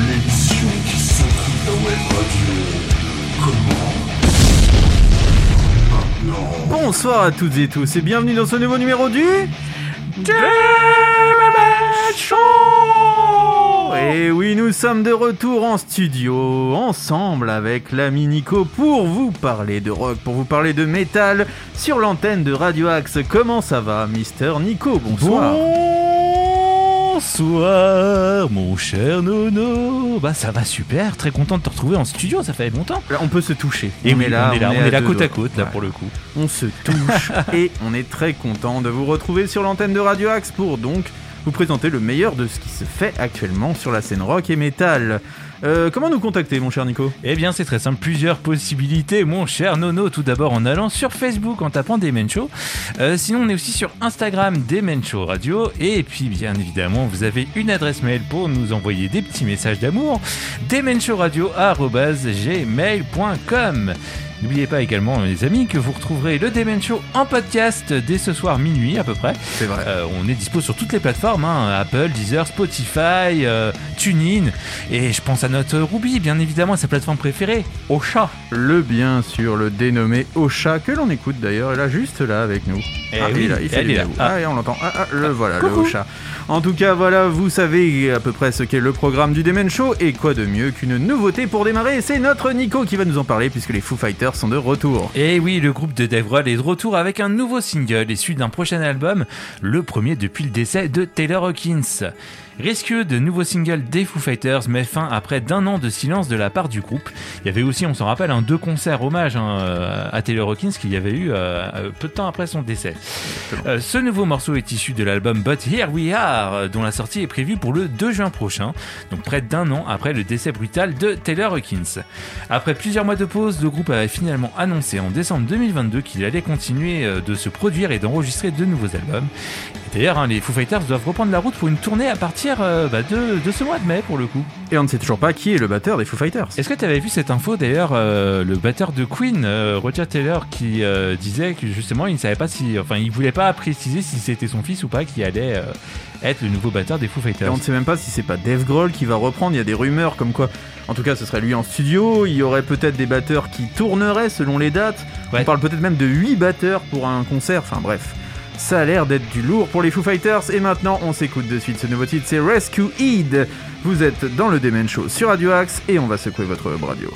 L'émission qui s'occupe la web radio. Bonsoir à toutes et tous et bienvenue dans ce nouveau numéro du Show Et oui, nous sommes de retour en studio, ensemble avec l'ami Nico pour vous parler de rock, pour vous parler de métal sur l'antenne de Radio Axe. Comment ça va, Mister Nico? Bonsoir. Bonsoir, mon cher Nono. Bah ça va super, très content de te retrouver en studio, ça fait longtemps. Là, on peut se toucher. Et oui, on est là, on est là côte à côte là Ouais. pour le coup. On se touche et on est très content de vous retrouver sur l'antenne de Radio Axe pour donc vous présenter le meilleur de ce qui se fait actuellement sur la scène rock et métal. Euh, comment nous contacter, mon cher Nico Eh bien c'est très simple, plusieurs possibilités, mon cher Nono. Tout d'abord en allant sur Facebook en tapant Demen Show. Euh, sinon on est aussi sur Instagram Demen Show Radio. Et puis bien évidemment vous avez une adresse mail pour nous envoyer des petits messages d'amour. demenshowradio.gmail.com N'oubliez pas également les amis que vous retrouverez le Demen Show en podcast dès ce soir minuit à peu près. C'est vrai. Euh, on est dispo sur toutes les plateformes, hein, Apple, Deezer, Spotify, TuneIn. Et je pense à notre Ruby, bien évidemment, sa plateforme préférée, Ocha. Le bien sûr, le dénommé Ocha, que l'on écoute d'ailleurs, là, juste là avec nous. Eh ah, oui, là, il fait des là. Ah. Ah, et on l'entend. Ah, ah, le voilà, le. Ocha. En tout cas, voilà, vous savez à peu près ce qu'est le programme du Demen Show, et quoi de mieux qu'une nouveauté pour démarrer C'est notre Nico qui va nous en parler, puisque les Foo Fighters sont de retour. Et oui, le groupe de Dave Grohl est de retour avec un nouveau single issu d'un prochain album, le premier depuis le décès de Taylor Hawkins. Risqueux de nouveaux singles des Foo Fighters met fin à près d'un an de silence de la part du groupe. Il y avait aussi, on s'en rappelle, un deux concerts hommage hein, euh, à Taylor Hawkins qu'il y avait eu euh, euh, peu de temps après son décès. Euh, ce nouveau morceau est issu de l'album But Here We Are, dont la sortie est prévue pour le 2 juin prochain, donc près d'un an après le décès brutal de Taylor Hawkins. Après plusieurs mois de pause, le groupe avait finalement annoncé en décembre 2022 qu'il allait continuer de se produire et d'enregistrer de nouveaux albums. D'ailleurs, hein, les Foo Fighters doivent reprendre la route pour une tournée à partir euh, bah, de, de ce mois de mai pour le coup. Et on ne sait toujours pas qui est le batteur des Foo Fighters. Est-ce que tu avais vu cette info d'ailleurs, euh, le batteur de Queen, euh, Roger Taylor, qui disait que justement il ne savait pas si, enfin il voulait pas préciser si c'était son fils ou pas qui allait être le nouveau batteur des Foo Et Fighters. on ne sait même pas si c'est pas Dave Grohl qui va reprendre. Il y a des rumeurs comme quoi, en tout cas, ce serait lui en studio. Il y aurait peut-être des batteurs qui tourneraient selon les dates. Ouais. On parle peut-être même de 8 batteurs pour un concert. Enfin bref, ça a l'air d'être du lourd pour les Foo Fighters. Et maintenant, on s'écoute de suite ce nouveau titre. C'est Rescue Eid. Vous êtes dans le Demen Show sur Radio Axe et on va secouer votre web radio.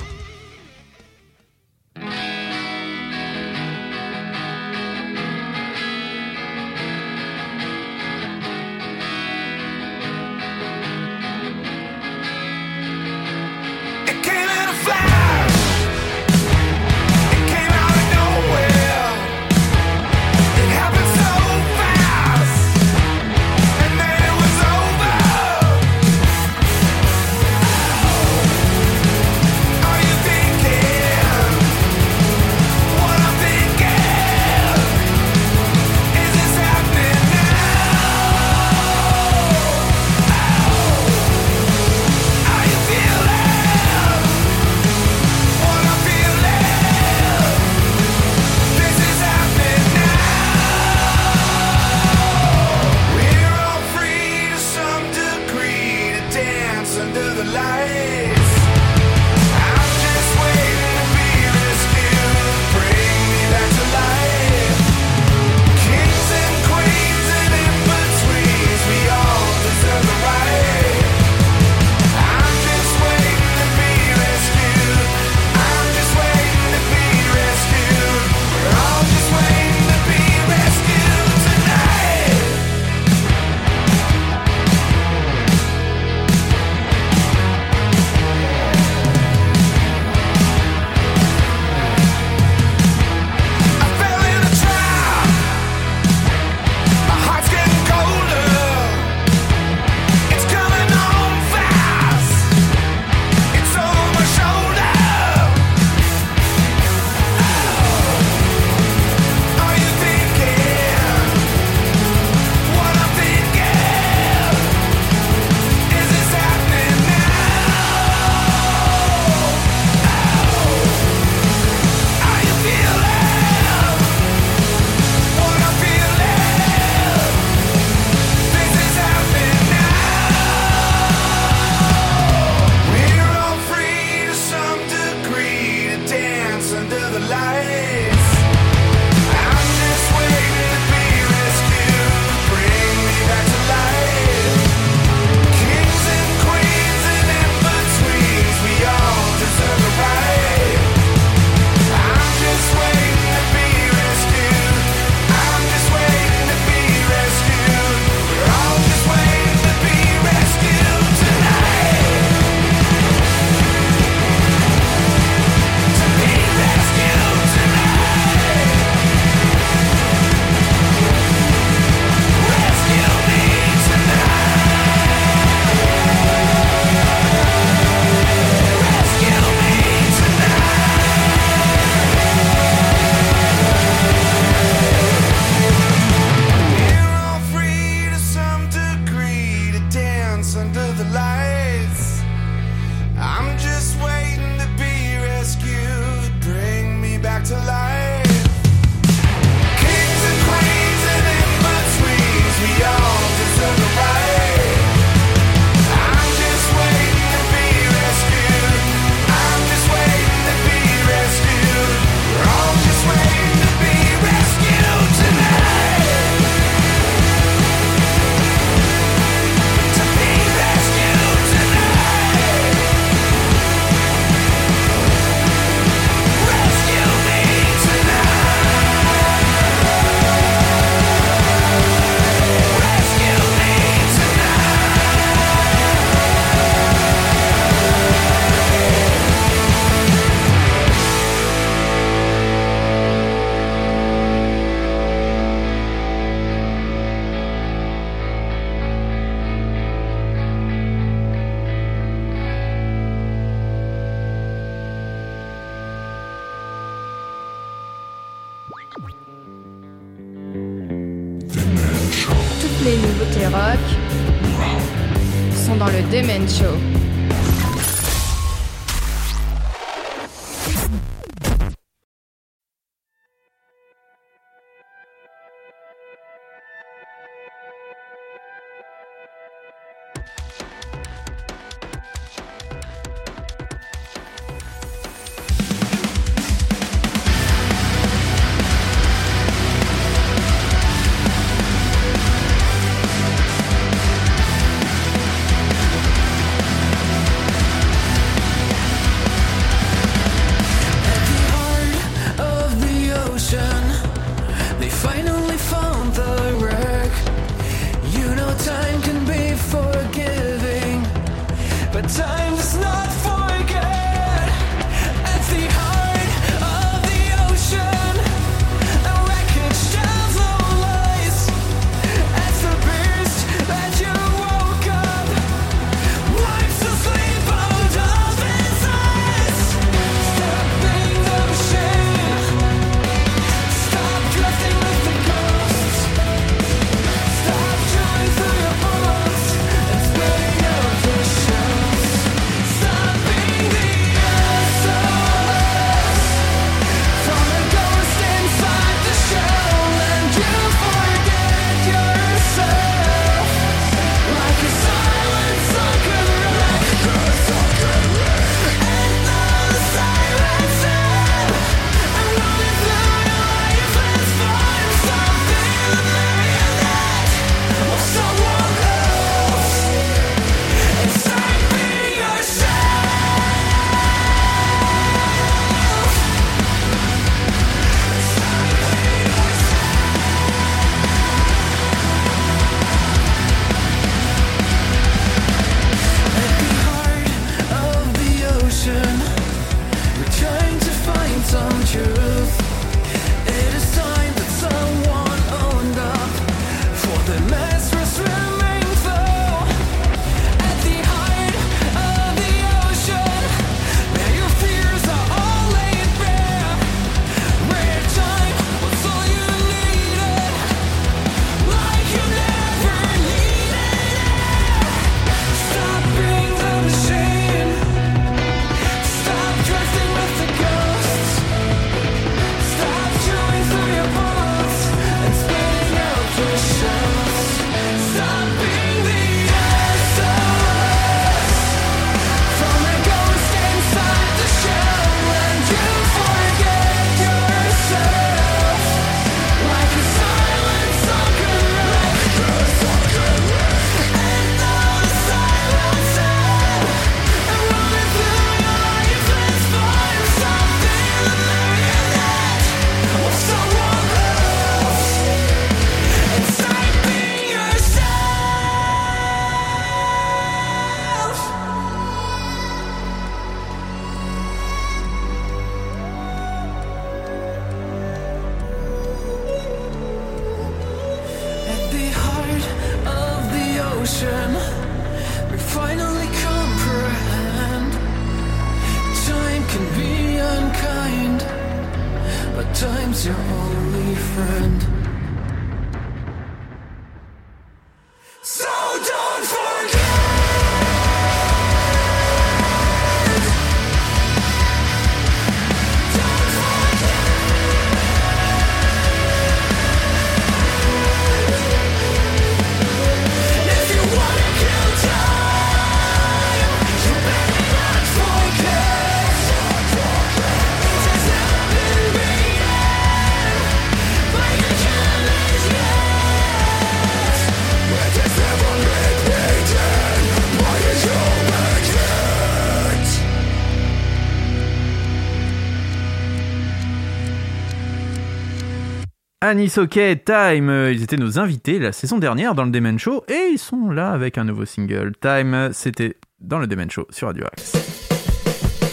Anis Hockey Time. Ils étaient nos invités la saison dernière dans le Demen Show et ils sont là avec un nouveau single. Time, c'était dans le Demen Show sur Radio Axe.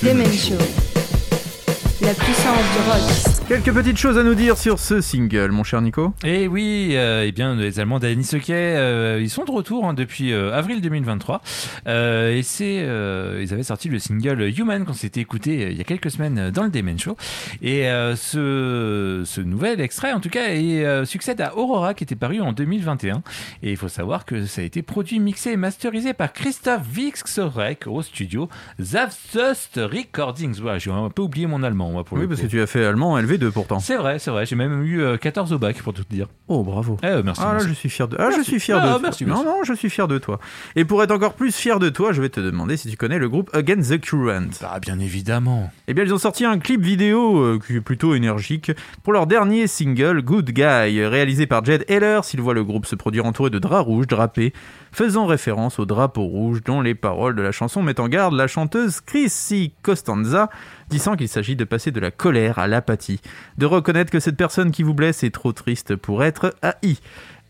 Show, la puissance du rock. Quelques petites choses à nous dire sur ce single, mon cher Nico. Et oui, euh, eh bien, les Allemands d'Annie euh, ils sont de retour hein, depuis euh, avril 2023. Euh, et c'est, euh, ils avaient sorti le single Human qu'on s'était écouté il y a quelques semaines dans le Demen Show. Et ce, ce nouvel extrait, en tout cas, est, succède à Aurora qui était paru en 2021. Et il faut savoir que ça a été produit, mixé et masterisé par Christoph Wixorek au studio Zavsust Recordings. Voilà, j'ai un peu oublié mon allemand, moi, pour Oui, le parce coup. que tu as fait allemand LV2 pourtant. C'est vrai, c'est vrai. J'ai même eu euh, 14 au bac, pour tout te dire. Oh, bravo. Eh, euh, merci. Ah là, merci. je suis fier de. Ah, je suis fier Ah, de. toi. merci, non, non, je suis fier de toi. Et pour être encore plus fier de toi, je vais te demander si tu connais le groupe Against the Current. Ah, bien évidemment. Eh bien, ils ont sorti un clip vidéo euh, qui est plutôt énergique pour leur dernier single Good Guy, réalisé par Jed Heller. S'il voit le groupe se produire entouré de draps rouges drapés, faisant référence au drapeau rouge dont les paroles de la chanson mettent en garde la chanteuse Chrissy Costanza, disant qu'il s'agit de passer de la colère à l'apathie, de reconnaître que cette personne qui vous blesse est trop triste pour être haï.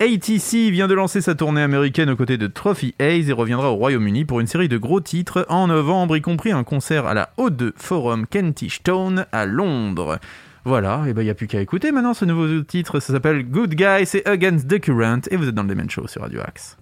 ATC vient de lancer sa tournée américaine aux côtés de Trophy Hayes et reviendra au Royaume-Uni pour une série de gros titres en novembre, y compris un concert à la O2 Forum Kentish Town à Londres. Voilà, et ben il n'y a plus qu'à écouter maintenant ce nouveau titre, ça s'appelle Good Guy, c'est Against the Current et vous êtes dans le Demen Show sur Radio Axe.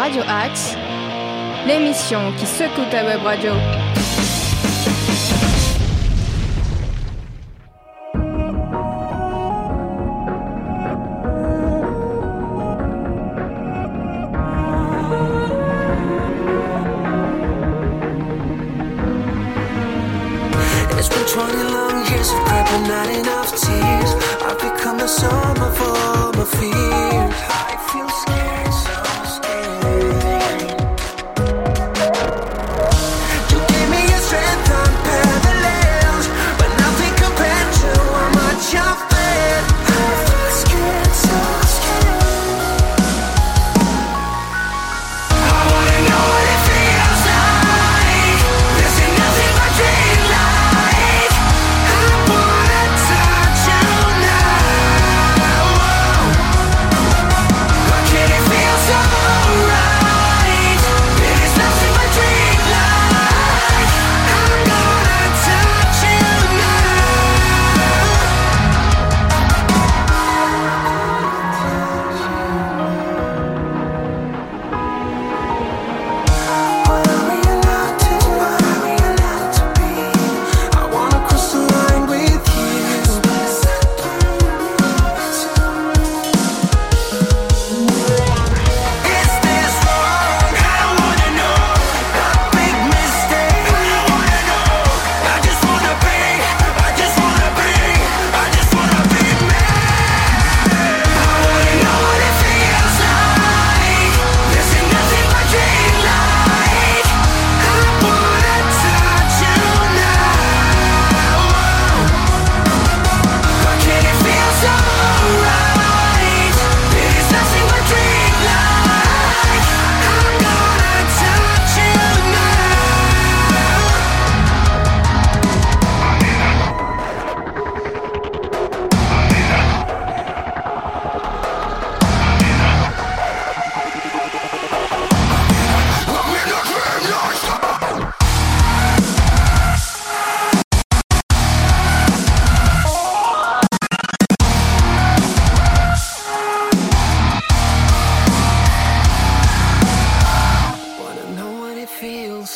Radio Axe, l'émission qui secoue ta web radio.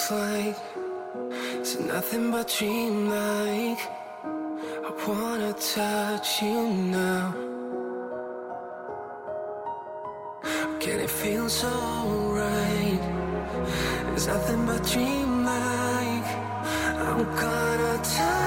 looks like It's nothing but dreamlike I wanna touch you now. Can it feel so right? It's nothing but dreamlike I'm gonna touch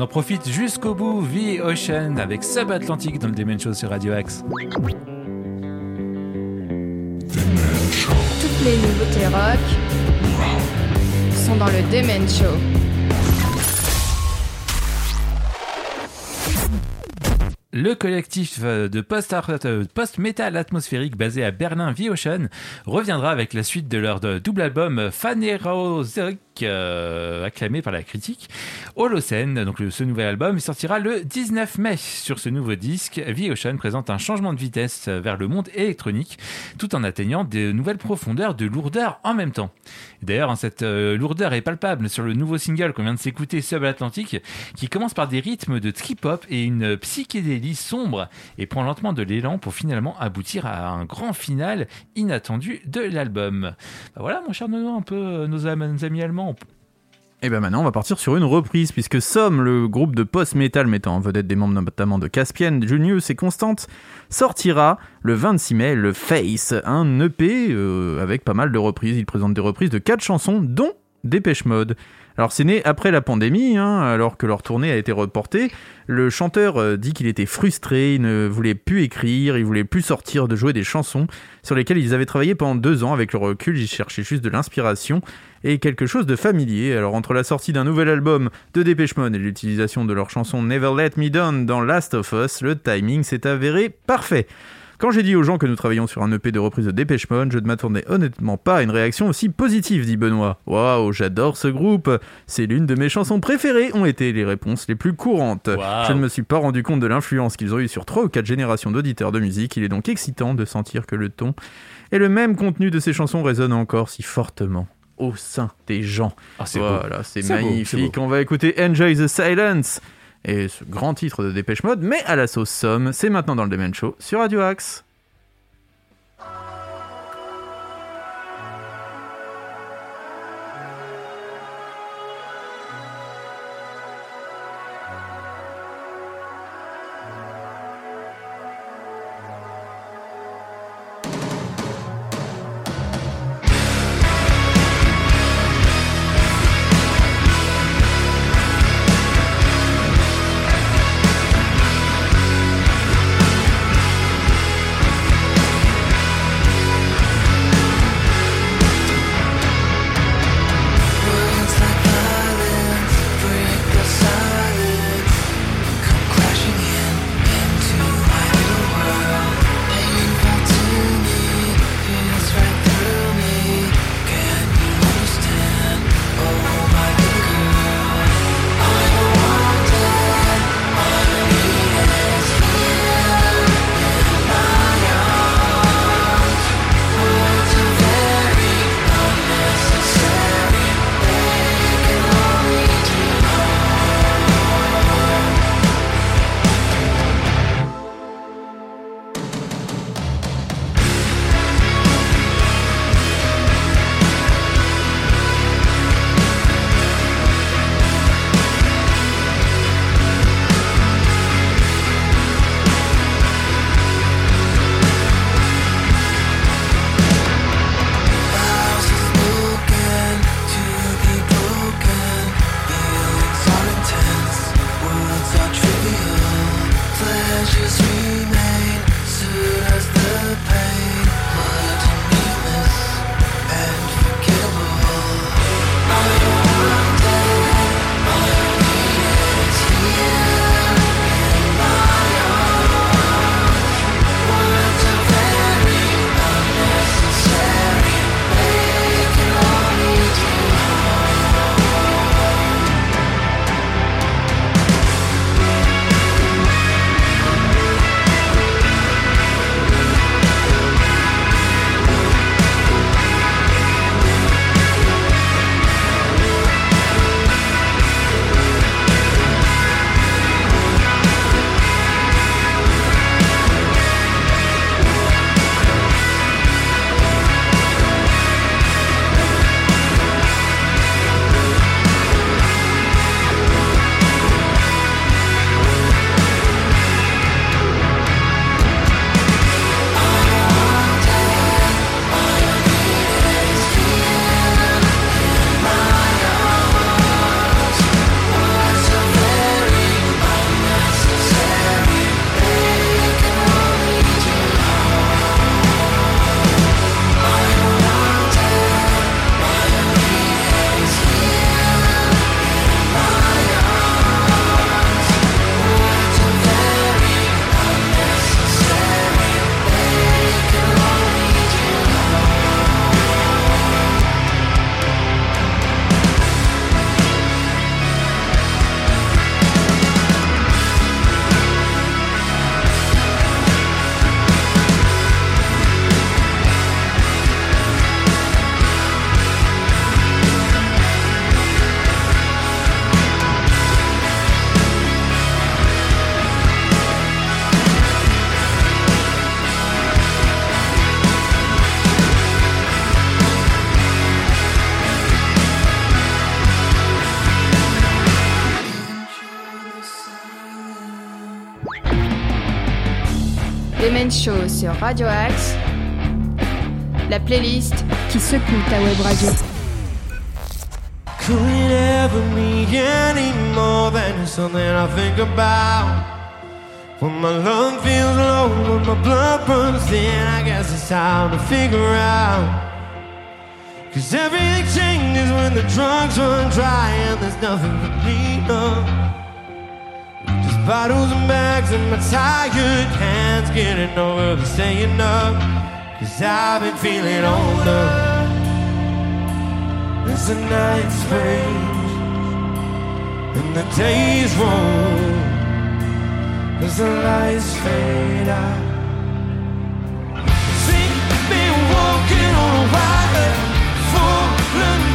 en profite jusqu'au bout. V Ocean avec Subatlantic dans le Demen Show sur Radio Axe. Toutes les nouveautés rock sont dans le Demen Show. Le collectif euh, de post-art- euh, post-metal atmosphérique basé à Berlin, V-Ocean, reviendra avec la suite de leur de- double album Phanerozoic, euh, acclamé par la critique. Holocene, donc ce nouvel album, sortira le 19 mai. Sur ce nouveau disque, V-Ocean présente un changement de vitesse vers le monde électronique, tout en atteignant de nouvelles profondeurs de lourdeur en même temps. D'ailleurs, hein, cette euh, lourdeur est palpable sur le nouveau single qu'on vient de s'écouter, Subatlantic, qui commence par des rythmes de trip-hop et une psychédélie sombre et prend lentement de l'élan pour finalement aboutir à un grand final inattendu de l'album. Bah voilà, mon cher Nono, un peu euh, nos amis allemands. Et ben maintenant, on va partir sur une reprise, puisque Somme, le groupe de post-metal mettant en vedette des membres notamment de Caspian, Junius et Constante, sortira le 26 mai le Face, un EP euh, avec pas mal de reprises. Il présente des reprises de quatre chansons, dont Dépêche Mode. Alors c'est né après la pandémie, hein, alors que leur tournée a été reportée. Le chanteur euh, dit qu'il était frustré, il ne voulait plus écrire, il voulait plus sortir de jouer des chansons sur lesquelles ils avaient travaillé pendant deux ans. Avec le recul, ils cherchaient juste de l'inspiration et quelque chose de familier. Alors entre la sortie d'un nouvel album de Dépêche Mode et l'utilisation de leur chanson Never Let Me Down dans Last of Us, le timing s'est avéré parfait. Quand j'ai dit aux gens que nous travaillions sur un EP de reprise de Dépêche Mode, je ne m'attendais honnêtement pas à une réaction aussi positive, dit Benoît. Waouh, j'adore ce groupe. C'est l'une de mes chansons préférées, ont été les réponses les plus courantes. Je ne me suis pas rendu compte de l'influence qu'ils ont eue sur trois ou quatre générations d'auditeurs de musique. Il est donc excitant de sentir que le ton et le même contenu de ces chansons résonnent encore si fortement au sein des gens. Ah, c'est. Voilà, c'est beau, magnifique. On va écouter Enjoy the Silence et ce grand titre de Dépêche Mode, mais à la sauce somme. C'est maintenant dans le Demen Show sur Radio Axe. Demen Show sur Radio Axe, la playlist qui secoue ta web radio. Could it ever any more than something I think about? When my lung feels low, when my blood thin, I guess it's time to figure out. Cause everything changes when the drugs run dry and there's nothing to. Bottles and bags and my tired hands getting over the staying up. Cause I've been feeling older. As the nights range and the days roll, as the lights fade out. See me walking on a wire, falling down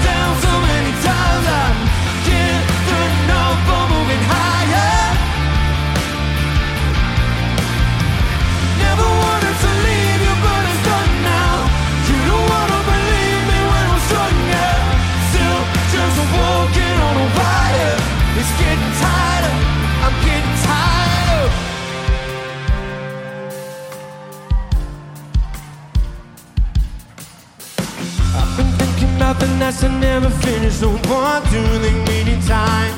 the nights I never finished. So why do they need time?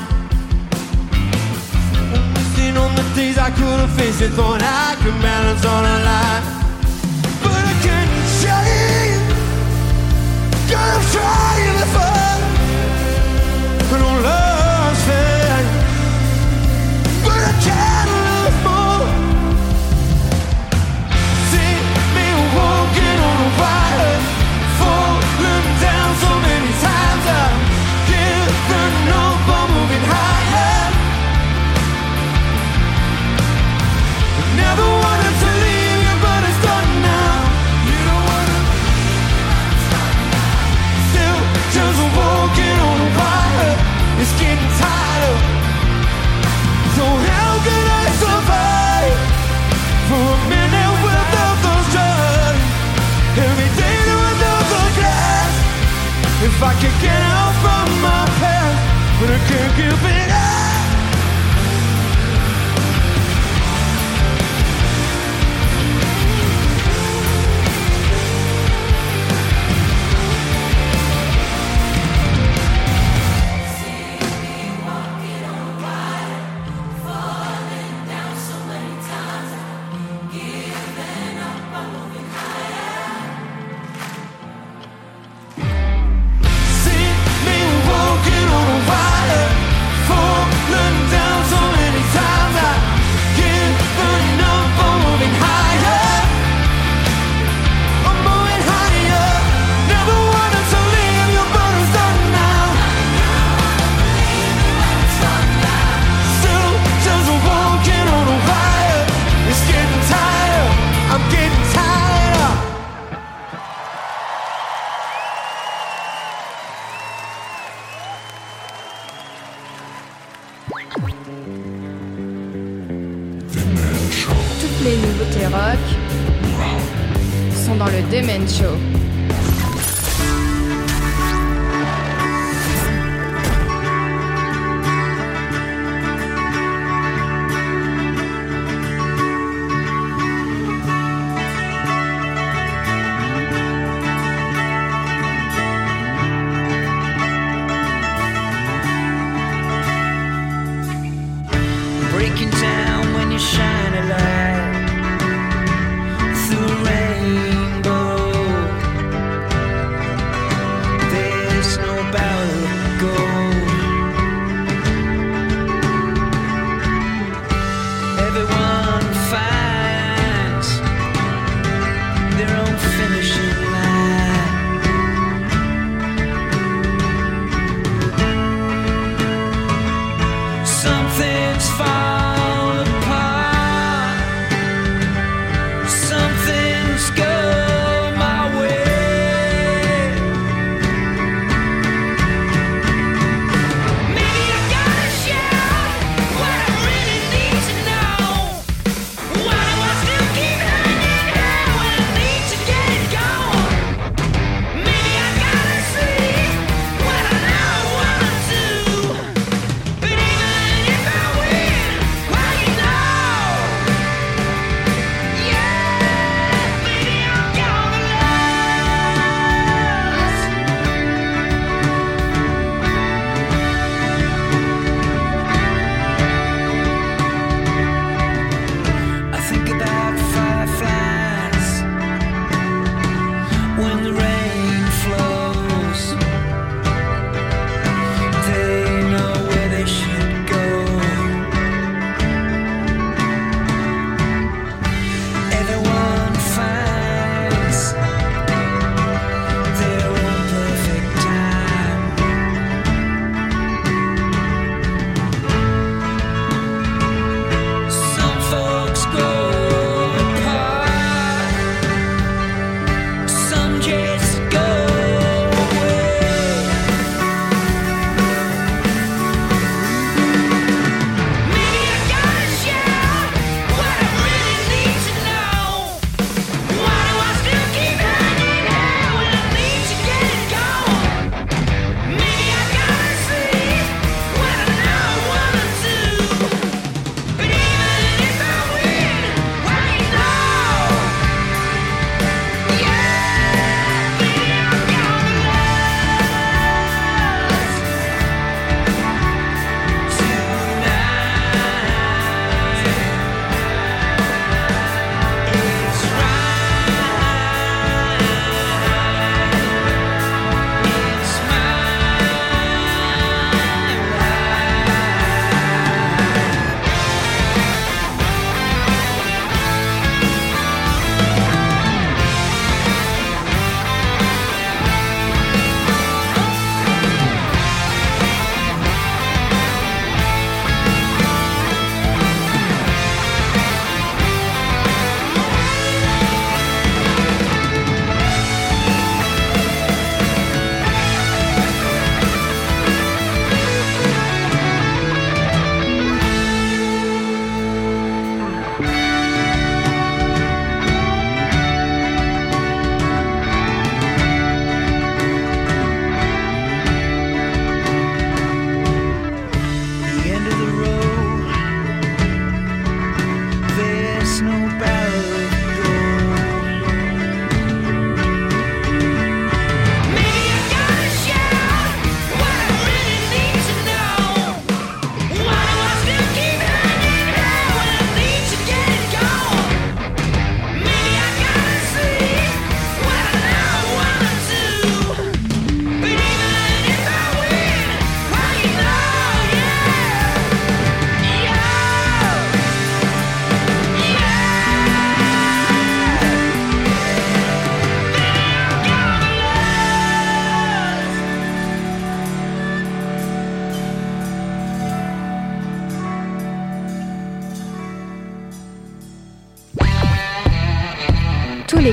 Missing on the days I couldn't face it, thought I could balance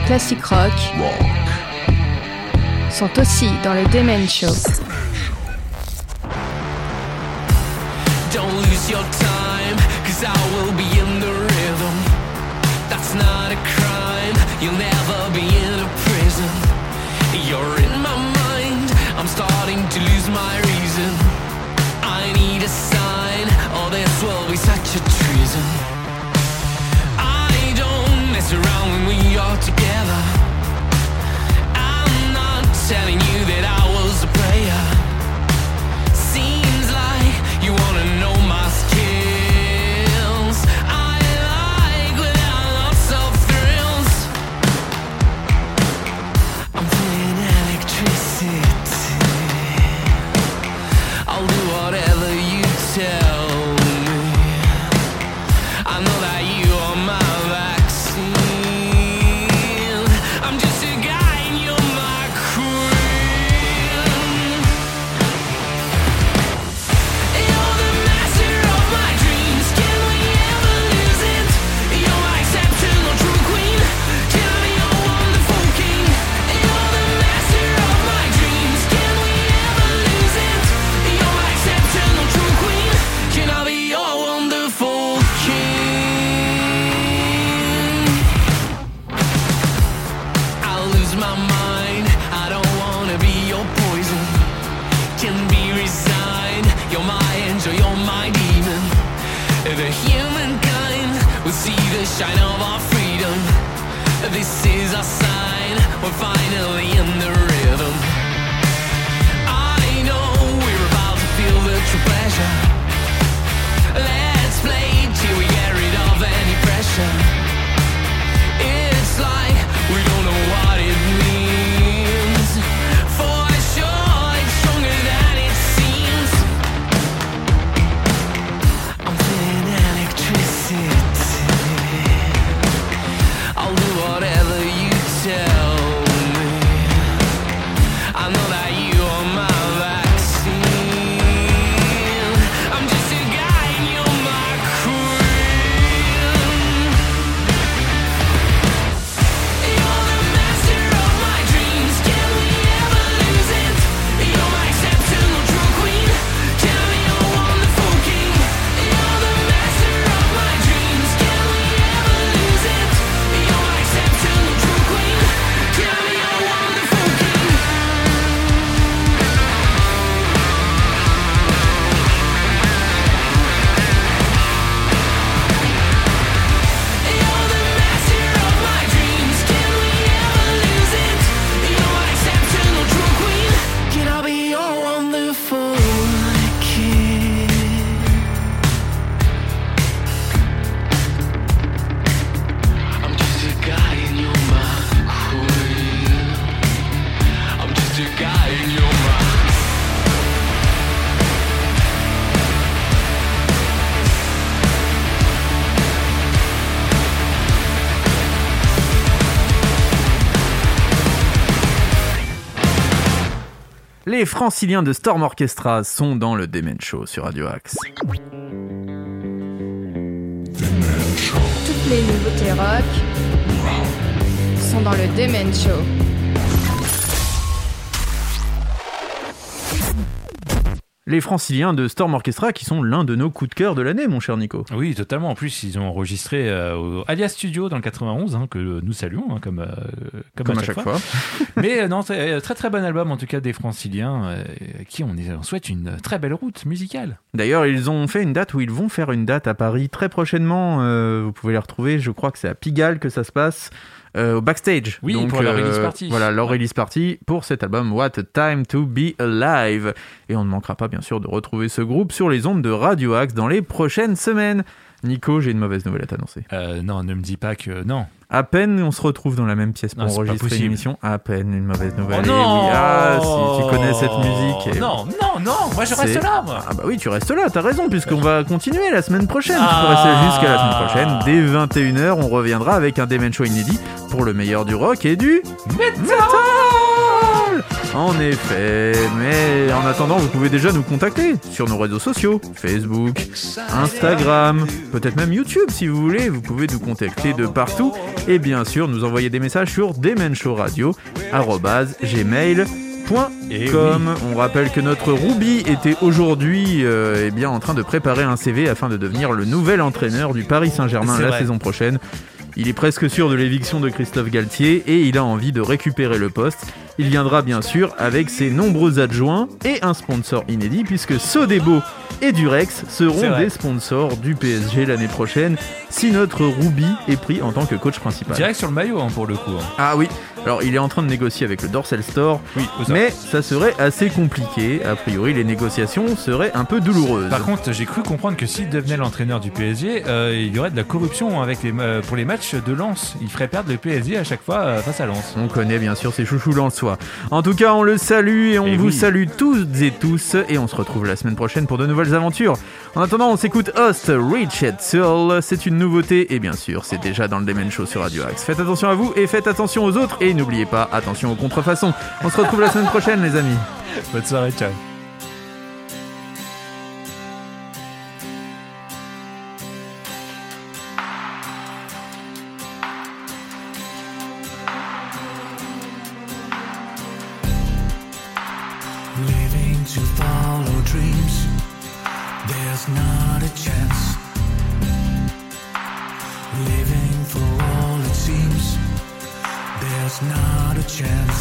classiques rock sont aussi dans le Demen Show. Don't lose your time, cause I will be finally in the rhythm. I know we're about to feel the true pleasure. Les franciliens de Storm Orchestra sont dans le Demen Show sur Radio Axe. Toutes les nouveautés rock sont dans le Demen Show. Les franciliens de Storm Orchestra qui sont l'un de nos coups de cœur de l'année, mon cher Nico. Oui, totalement. En plus, ils ont enregistré euh, au Alias Studio dans le 91, hein, que nous saluons, hein, comme, euh, comme, Comme à chaque fois. Mais euh, non, très, très très bon album, en tout cas des franciliens, euh, qui on, on souhaite une très belle route musicale. D'ailleurs, ils ont fait une date où ils vont faire une date à Paris très prochainement. Euh, vous pouvez les retrouver. Je crois que c'est à Pigalle que ça se passe. Euh, au backstage. Oui, pour leur release party. Voilà, leur release party pour cet album What a Time to Be Alive. Et on ne manquera pas, bien sûr, de retrouver ce groupe sur les ondes de Radio Axe dans les prochaines semaines. Nico, j'ai une mauvaise nouvelle à t'annoncer. Euh, non, ne me dis pas que non. À peine on se retrouve dans la même pièce pour Non, enregistrer une émission, à peine une mauvaise nouvelle. Oh Et non oui, ah, si tu connais cette musique. et- Non, non, non, moi je reste là, moi. Ah bah oui, tu restes là, t'as raison, puisqu'on va continuer la semaine prochaine. Tu peux Ah. rester jusqu'à la semaine prochaine. Dès 21h, on reviendra avec un Demen Show inédit pour le meilleur du rock et du Metal metal En effet, mais en attendant, vous pouvez déjà nous contacter sur nos réseaux sociaux, Facebook, Instagram, peut-être même YouTube si vous voulez. Vous pouvez nous contacter de partout et bien sûr nous envoyer des messages sur demenshowradio@gmail.com. Et On rappelle que notre Ruby était aujourd'hui euh, eh bien en train de préparer un CV afin de devenir le nouvel entraîneur du Paris Saint-Germain la vrai. saison prochaine. Il est presque sûr de l'éviction de Christophe Galtier et il a envie de récupérer le poste. Il viendra bien sûr avec ses nombreux adjoints et un sponsor inédit puisque Sodebo et Durex seront des sponsors du PSG l'année prochaine si notre Ruby est pris en tant que coach principal. Direct sur le maillot hein, pour le coup. hein. Ah oui, alors il est en train de négocier avec le Dorsal Store, Oui, mais ça serait assez compliqué. A priori, les négociations seraient un peu douloureuses. Par contre, j'ai cru comprendre que s'il devenait l'entraîneur du PSG, euh, il y aurait de la corruption avec les, euh, pour les matchs de Lens. Il ferait perdre le PSG à chaque fois euh, face à Lens. On connaît bien sûr ces chouchous En tout cas, on le salue et on Et vous oui. salue tous et tous. Et on se retrouve la semaine prochaine pour de nouvelles aventures. En attendant, on s'écoute Host, Rich at Soul. C'est une nouveauté et bien sûr, c'est déjà dans le Demen Show sur Radio Axe. Faites attention à vous et faites attention aux autres. Et n'oubliez pas, attention aux contrefaçons. On se retrouve la semaine prochaine, les amis. Bonne soirée, ciao. again.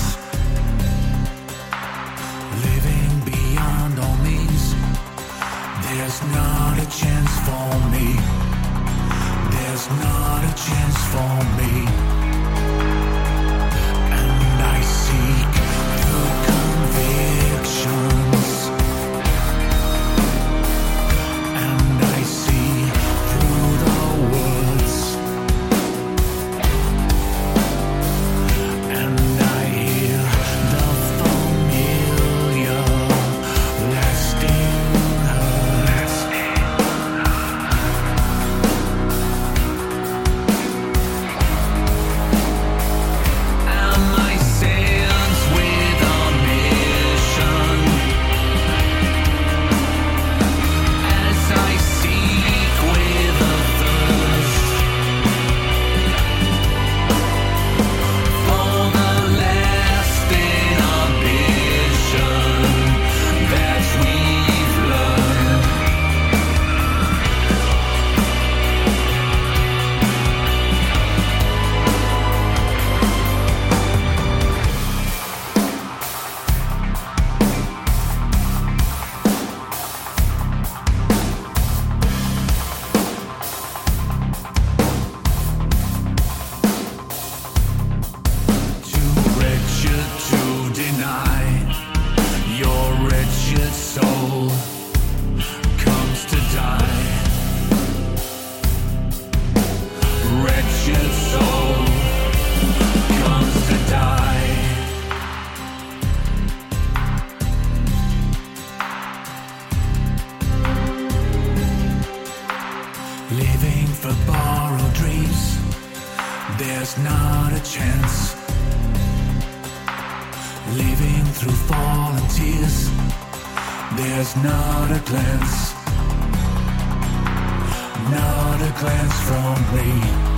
King.